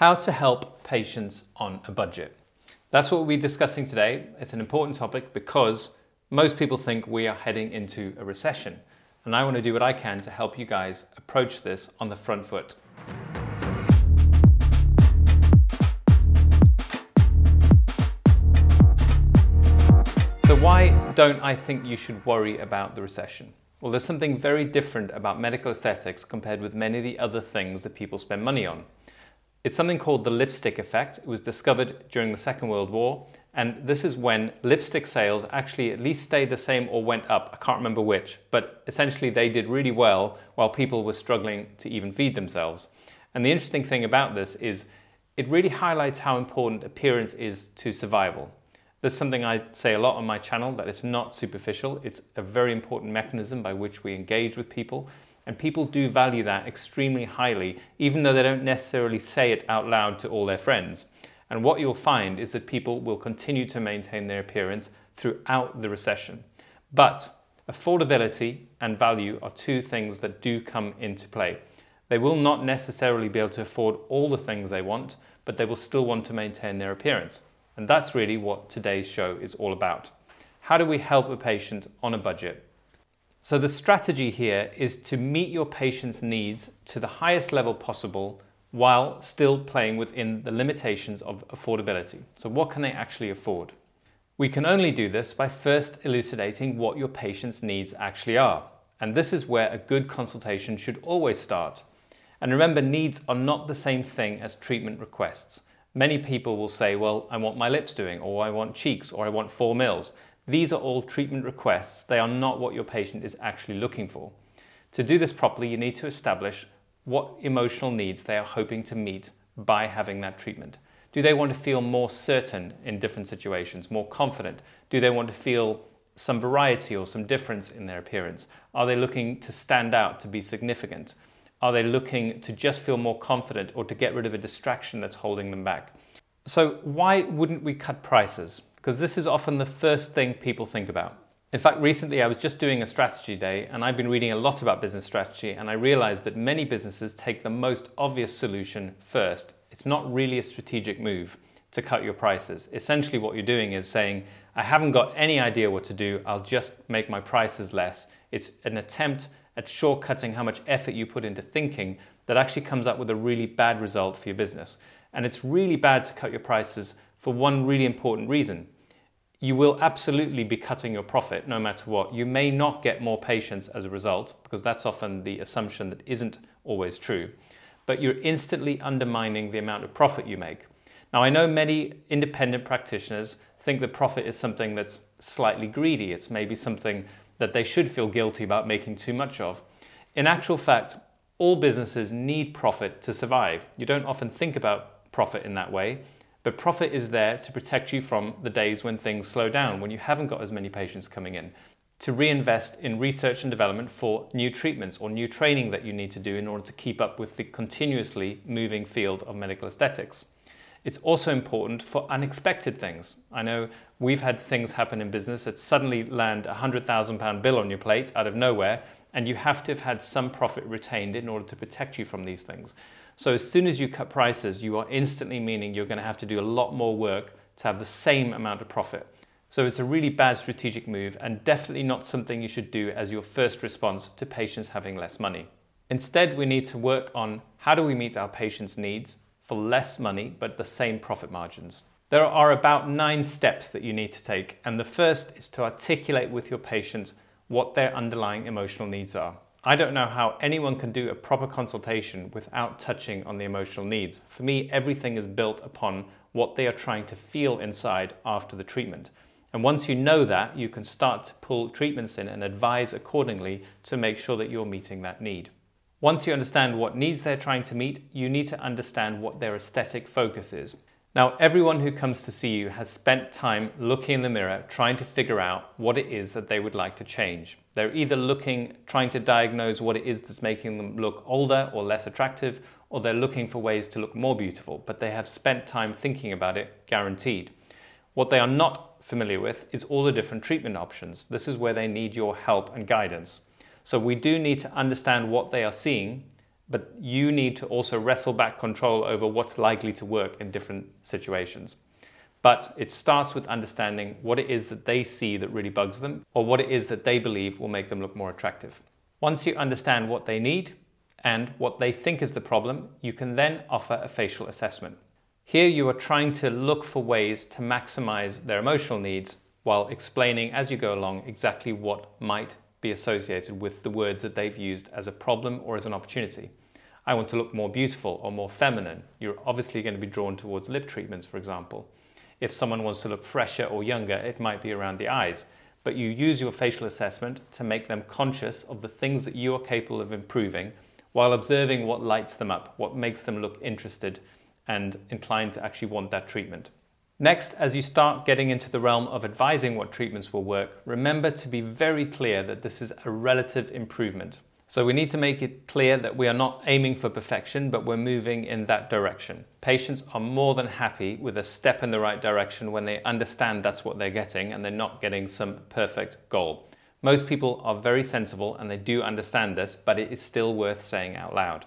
How to help patients on a budget. That's what we'll be discussing today. It's an important topic because most people think we are heading into a recession. And I want to do what I can to help you guys approach this on the front foot. So, why don't I think you should worry about the recession? Well, there's something very different about medical aesthetics compared with many of the other things that people spend money on. It's something called the lipstick effect. It was discovered during the Second World War, and this is when lipstick sales actually at least stayed the same or went up. I can't remember which, but essentially they did really well while people were struggling to even feed themselves. And the interesting thing about this is it really highlights how important appearance is to survival. There's something I say a lot on my channel that it's not superficial, it's a very important mechanism by which we engage with people and people do value that extremely highly, even though they don't necessarily say it out loud to all their friends. And what you'll find is that people will continue to maintain their appearance throughout the recession. But affordability and value are two things that do come into play. They will not necessarily be able to afford all the things they want, but they will still want to maintain their appearance. And that's really what today's show is all about. How do we help a patient on a budget? So the strategy here is to meet your patient's needs to the highest level possible while still playing within the limitations of affordability. So what can they actually afford? We can only do this by first elucidating what your patient's needs actually are. And this is where a good consultation should always start. And remember, needs are not the same thing as treatment requests. Many people will say, well, I want my lips doing, or I want cheeks, or I want four mils. These are all treatment requests. They are not what your patient is actually looking for. To do this properly, you need to establish what emotional needs they are hoping to meet by having that treatment. Do they want to feel more certain in different situations, more confident? Do they want to feel some variety or some difference in their appearance? Are they looking to stand out, to be significant? Are they looking to just feel more confident or to get rid of a distraction that's holding them back? So, why wouldn't we cut prices? Because this is often the first thing people think about. In fact, recently I was just doing a strategy day and I've been reading a lot about business strategy and I realized that many businesses take the most obvious solution first. It's not really a strategic move to cut your prices. Essentially, what you're doing is saying, I haven't got any idea what to do, I'll just make my prices less. It's an attempt at shortcutting how much effort you put into thinking that actually comes up with a really bad result for your business. And it's really bad to cut your prices for one really important reason. You will absolutely be cutting your profit no matter what. You may not get more patients as a result, because that's often the assumption that isn't always true, but you're instantly undermining the amount of profit you make. Now, I know many independent practitioners think that profit is something that's slightly greedy. It's maybe something that they should feel guilty about making too much of. In actual fact, all businesses need profit to survive. You don't often think about profit in that way. But profit is there to protect you from the days when things slow down, when you haven't got as many patients coming in, to reinvest in research and development for new treatments or new training that you need to do in order to keep up with the continuously moving field of medical aesthetics. It's also important for unexpected things. I know we've had things happen in business that suddenly land a £100,000 bill on your plate out of nowhere, and you have to have had some profit retained in order to protect you from these things. So as soon as you cut prices, you are instantly meaning you're going to have to do a lot more work to have the same amount of profit. So it's a really bad strategic move and definitely not something you should do as your first response to patients having less money. Instead, we need to work on how do we meet our patients' needs for less money but the same profit margins. There are about nine steps that you need to take, and the first is to articulate with your patients what their underlying emotional needs are. I don't know how anyone can do a proper consultation without touching on the emotional needs. For me, everything is built upon what they are trying to feel inside after the treatment. And once you know that, you can start to pull treatments in and advise accordingly to make sure that you're meeting that need. Once you understand what needs they're trying to meet, you need to understand what their aesthetic focus is. Now, everyone who comes to see you has spent time looking in the mirror trying to figure out what it is that they would like to change. They're either looking, trying to diagnose what it is that's making them look older or less attractive, or they're looking for ways to look more beautiful, but they have spent time thinking about it, guaranteed. What they are not familiar with is all the different treatment options. This is where they need your help and guidance. So, we do need to understand what they are seeing but you need to also wrestle back control over what's likely to work in different situations. But it starts with understanding what it is that they see that really bugs them, or what it is that they believe will make them look more attractive. Once you understand what they need and what they think is the problem, you can then offer a facial assessment. Here you are trying to look for ways to maximize their emotional needs while explaining as you go along exactly what might be associated with the words that they've used as a problem or as an opportunity. I want to look more beautiful or more feminine. You're obviously going to be drawn towards lip treatments, for example. If someone wants to look fresher or younger, it might be around the eyes. But you use your facial assessment to make them conscious of the things that you are capable of improving while observing what lights them up, what makes them look interested and inclined to actually want that treatment. Next, as you start getting into the realm of advising what treatments will work, remember to be very clear that this is a relative improvement. So we need to make it clear that we are not aiming for perfection, but we're moving in that direction. Patients are more than happy with a step in the right direction when they understand that's what they're getting and they're not getting some perfect goal. Most people are very sensible and they do understand this, but it is still worth saying out loud.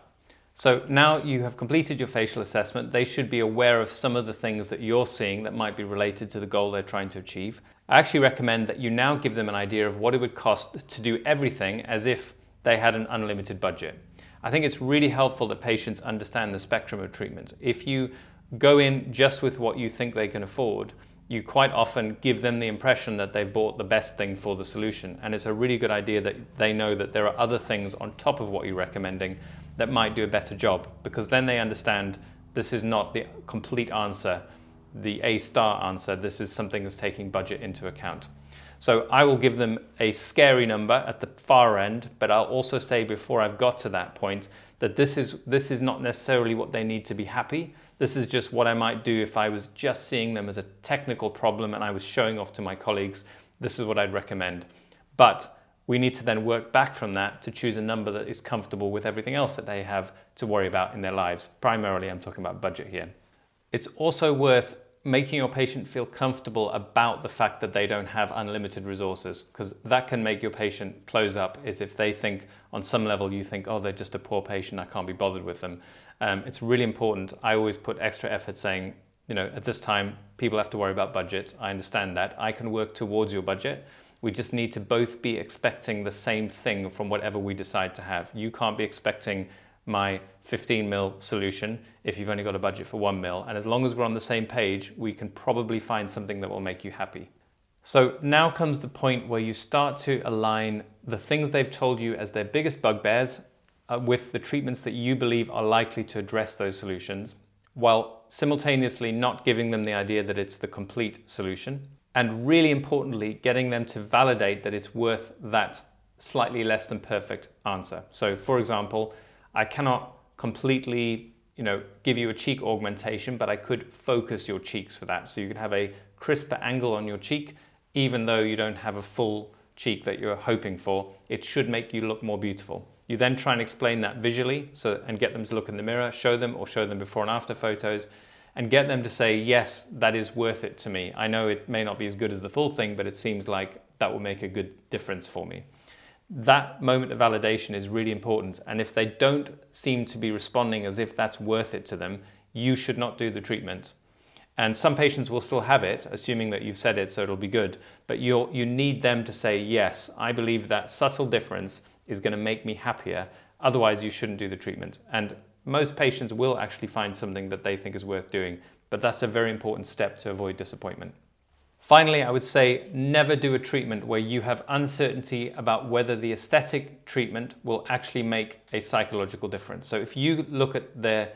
So now you have completed your facial assessment, they should be aware of some of the things that you're seeing that might be related to the goal they're trying to achieve. I actually recommend that you now give them an idea of what it would cost to do everything as if they had an unlimited budget. I think it's really helpful that patients understand the spectrum of treatments. If you go in just with what you think they can afford, you quite often give them the impression that they've bought the best thing for the solution. And it's a really good idea that they know that there are other things on top of what you're recommending that might do a better job because then they understand this is not the complete answer, the A star answer. This is something that's taking budget into account. So I will give them a scary number at the far end, but I'll also say before I've got to that point that this is this is not necessarily what they need to be happy. This is just what I might do if I was just seeing them as a technical problem and I was showing off to my colleagues. This is what I'd recommend. But we need to then work back from that to choose a number that is comfortable with everything else that they have to worry about in their lives. Primarily, I'm talking about budget here. It's also worth making your patient feel comfortable about the fact that they don't have unlimited resources because that can make your patient close up is if they think on some level you think oh they're just a poor patient i can't be bothered with them. Um, it's really important. I always put extra effort saying you know at this time people have to worry about budget i understand that. I can work towards your budget. We just need to both be expecting the same thing from whatever we decide to have. You can't be expecting my 15 mil solution if you've only got a budget for 1 mil. And as long as we're on the same page, we can probably find something that will make you happy. So now comes the point where you start to align the things they've told you as their biggest bugbears uh, with the treatments that you believe are likely to address those solutions, while simultaneously not giving them the idea that it's the complete solution. And really importantly, getting them to validate that it's worth that slightly less than perfect answer. So, for example, I cannot completely, you know, give you a cheek augmentation, but I could focus your cheeks for that. So you could have a crisper angle on your cheek, even though you don't have a full cheek that you're hoping for. It should make you look more beautiful. You then try and explain that visually so, and get them to look in the mirror, show them or show them before and after photos, and get them to say, yes, that is worth it to me. I know it may not be as good as the full thing, but it seems like that will make a good difference for me that moment of validation is really important. And if they don't seem to be responding as if that's worth it to them, you should not do the treatment. And some patients will still have it, assuming that you've said it, so it'll be good. But you you need them to say, yes, I believe that subtle difference is going to make me happier. Otherwise, you shouldn't do the treatment. And most patients will actually find something that they think is worth doing. But that's a very important step to avoid disappointment. Finally, I would say never do a treatment where you have uncertainty about whether the aesthetic treatment will actually make a psychological difference. So if you look at their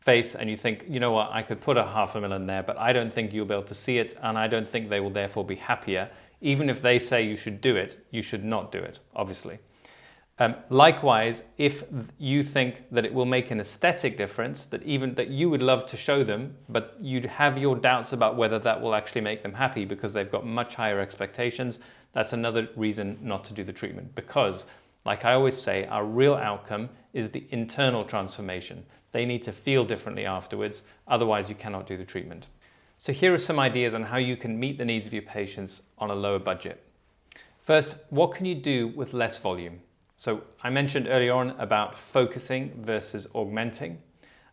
face and you think, you know what, I could put a half a million there, but I don't think you'll be able to see it, and I don't think they will therefore be happier. Even if they say you should do it, you should not do it, obviously. Um, likewise, if you think that it will make an aesthetic difference, that even that you would love to show them, but you'd have your doubts about whether that will actually make them happy because they've got much higher expectations, that's another reason not to do the treatment. Because, like I always say, our real outcome is the internal transformation. They need to feel differently afterwards, otherwise, you cannot do the treatment. So, here are some ideas on how you can meet the needs of your patients on a lower budget. First, what can you do with less volume? So I mentioned earlier on about focusing versus augmenting.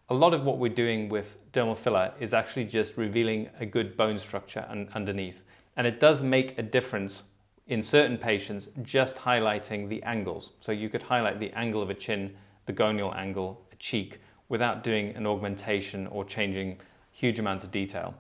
A lot of what we're doing with dermal filler is actually just revealing a good bone structure un- underneath. And it does make a difference in certain patients just highlighting the angles. So you could highlight the angle of a chin, the gonial angle, a cheek, without doing an augmentation or changing huge amounts of detail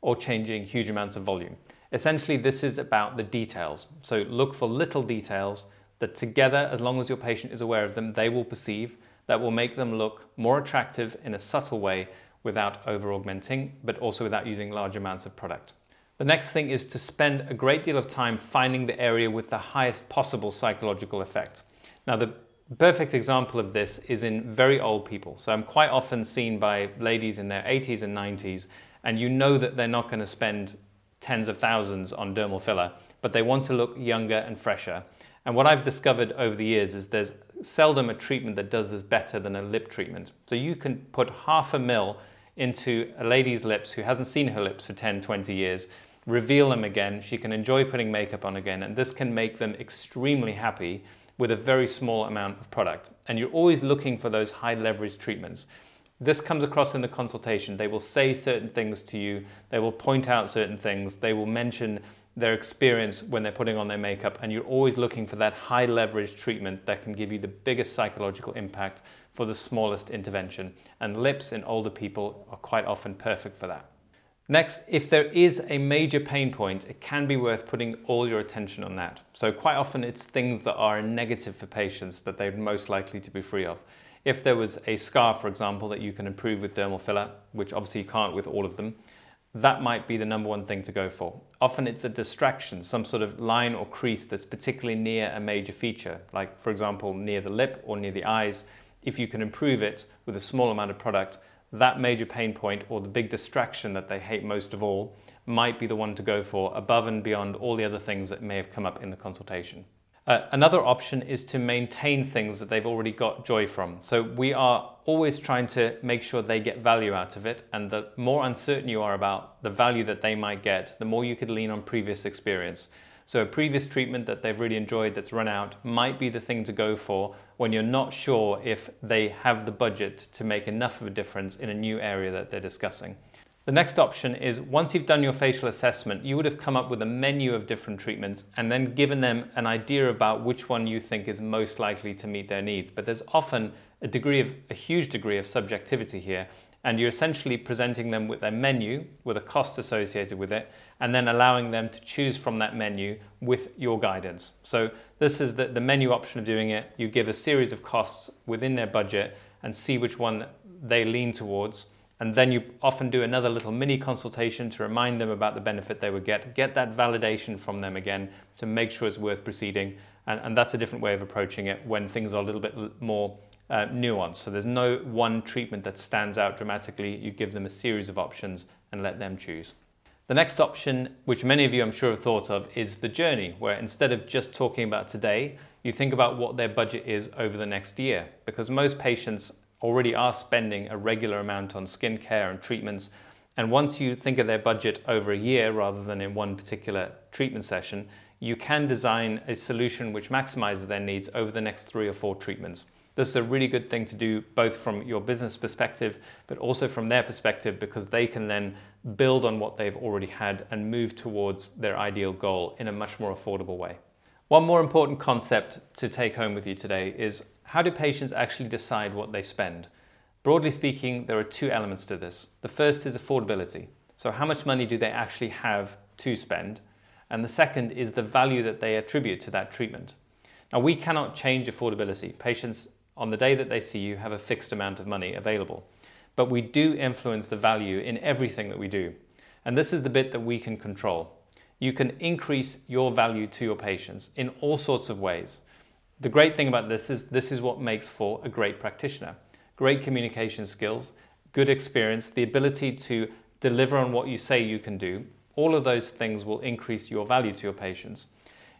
or changing huge amounts of volume. Essentially, this is about the details. So look for little details that together, as long as your patient is aware of them, they will perceive that will make them look more attractive in a subtle way without over augmenting, but also without using large amounts of product. The next thing is to spend a great deal of time finding the area with the highest possible psychological effect. Now, the perfect example of this is in very old people. So, I'm quite often seen by ladies in their 80s and 90s, and you know that they're not going to spend tens of thousands on dermal filler, but they want to look younger and fresher. And what I've discovered over the years is there's seldom a treatment that does this better than a lip treatment. So, you can put half a mil into a lady's lips who hasn't seen her lips for 10, 20 years reveal them again. She can enjoy putting makeup on again, and this can make them extremely happy with a very small amount of product. And you're always looking for those high leverage treatments. This comes across in the consultation. They will say certain things to you, they will point out certain things, they will mention their experience when they're putting on their makeup, and you're always looking for that high leverage treatment that can give you the biggest psychological impact for the smallest intervention. And lips in older people are quite often perfect for that. Next, if there is a major pain point, it can be worth putting all your attention on that. So, quite often it's things that are negative for patients that they're most likely to be free of. If there was a scar, for example, that you can improve with dermal filler, which obviously you can't with all of them, that might be the number one thing to go for. Often it's a distraction, some sort of line or crease that's particularly near a major feature, like, for example, near the lip or near the eyes. If you can improve it with a small amount of product, that major pain point or the big distraction that they hate most of all might be the one to go for above and beyond all the other things that may have come up in the consultation. Uh, another option is to maintain things that they've already got joy from. So we are always trying to make sure they get value out of it, and the more uncertain you are about the value that they might get, the more you could lean on previous experience. So a previous treatment that they've really enjoyed that's run out might be the thing to go for when you're not sure if they have the budget to make enough of a difference in a new area that they're discussing. The next option is once you've done your facial assessment, you would have come up with a menu of different treatments and then given them an idea about which one you think is most likely to meet their needs. But there's often a degree of a huge degree of subjectivity here and you're essentially presenting them with a menu with a cost associated with it and then allowing them to choose from that menu with your guidance. So this is the, the menu option of doing it. You give a series of costs within their budget and see which one they lean towards. And then you often do another little mini consultation to remind them about the benefit they would get, get that validation from them again to make sure it's worth proceeding. And, and that's a different way of approaching it when things are a little bit more uh, nuance. So there's no one treatment that stands out dramatically. You give them a series of options and let them choose. The next option, which many of you I'm sure have thought of, is the journey, where instead of just talking about today, you think about what their budget is over the next year. Because most patients already are spending a regular amount on skincare and treatments. And once you think of their budget over a year rather than in one particular treatment session, you can design a solution which maximizes their needs over the next three or four treatments. This is a really good thing to do both from your business perspective, but also from their perspective because they can then build on what they've already had and move towards their ideal goal in a much more affordable way. One more important concept to take home with you today is how do patients actually decide what they spend? Broadly speaking, there are two elements to this. The first is affordability. So, how much money do they actually have to spend? And the second is the value that they attribute to that treatment. Now, we cannot change affordability. Patients on the day that they see you have a fixed amount of money available. But we do influence the value in everything that we do. And this is the bit that we can control. You can increase your value to your patients in all sorts of ways. The great thing about this is this is what makes for a great practitioner. Great communication skills, good experience, the ability to deliver on what you say you can do. All of those things will increase your value to your patients.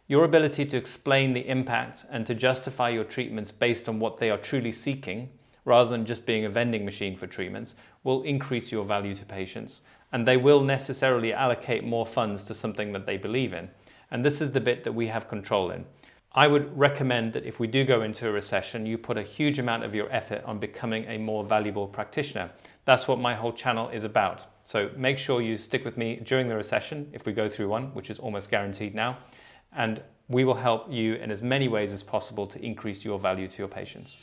Your ability to explain the impact and to justify your treatments based on what they are truly seeking, rather than just being a vending machine for treatments, will increase your value to patients. And they will necessarily allocate more funds to something that they believe in. And this is the bit that we have control in. I would recommend that if we do go into a recession, you put a huge amount of your effort on becoming a more valuable practitioner. That's what my whole channel is about. So make sure you stick with me during the recession if we go through one, which is almost guaranteed now. And we will help you in as many ways as possible to increase your value to your patients.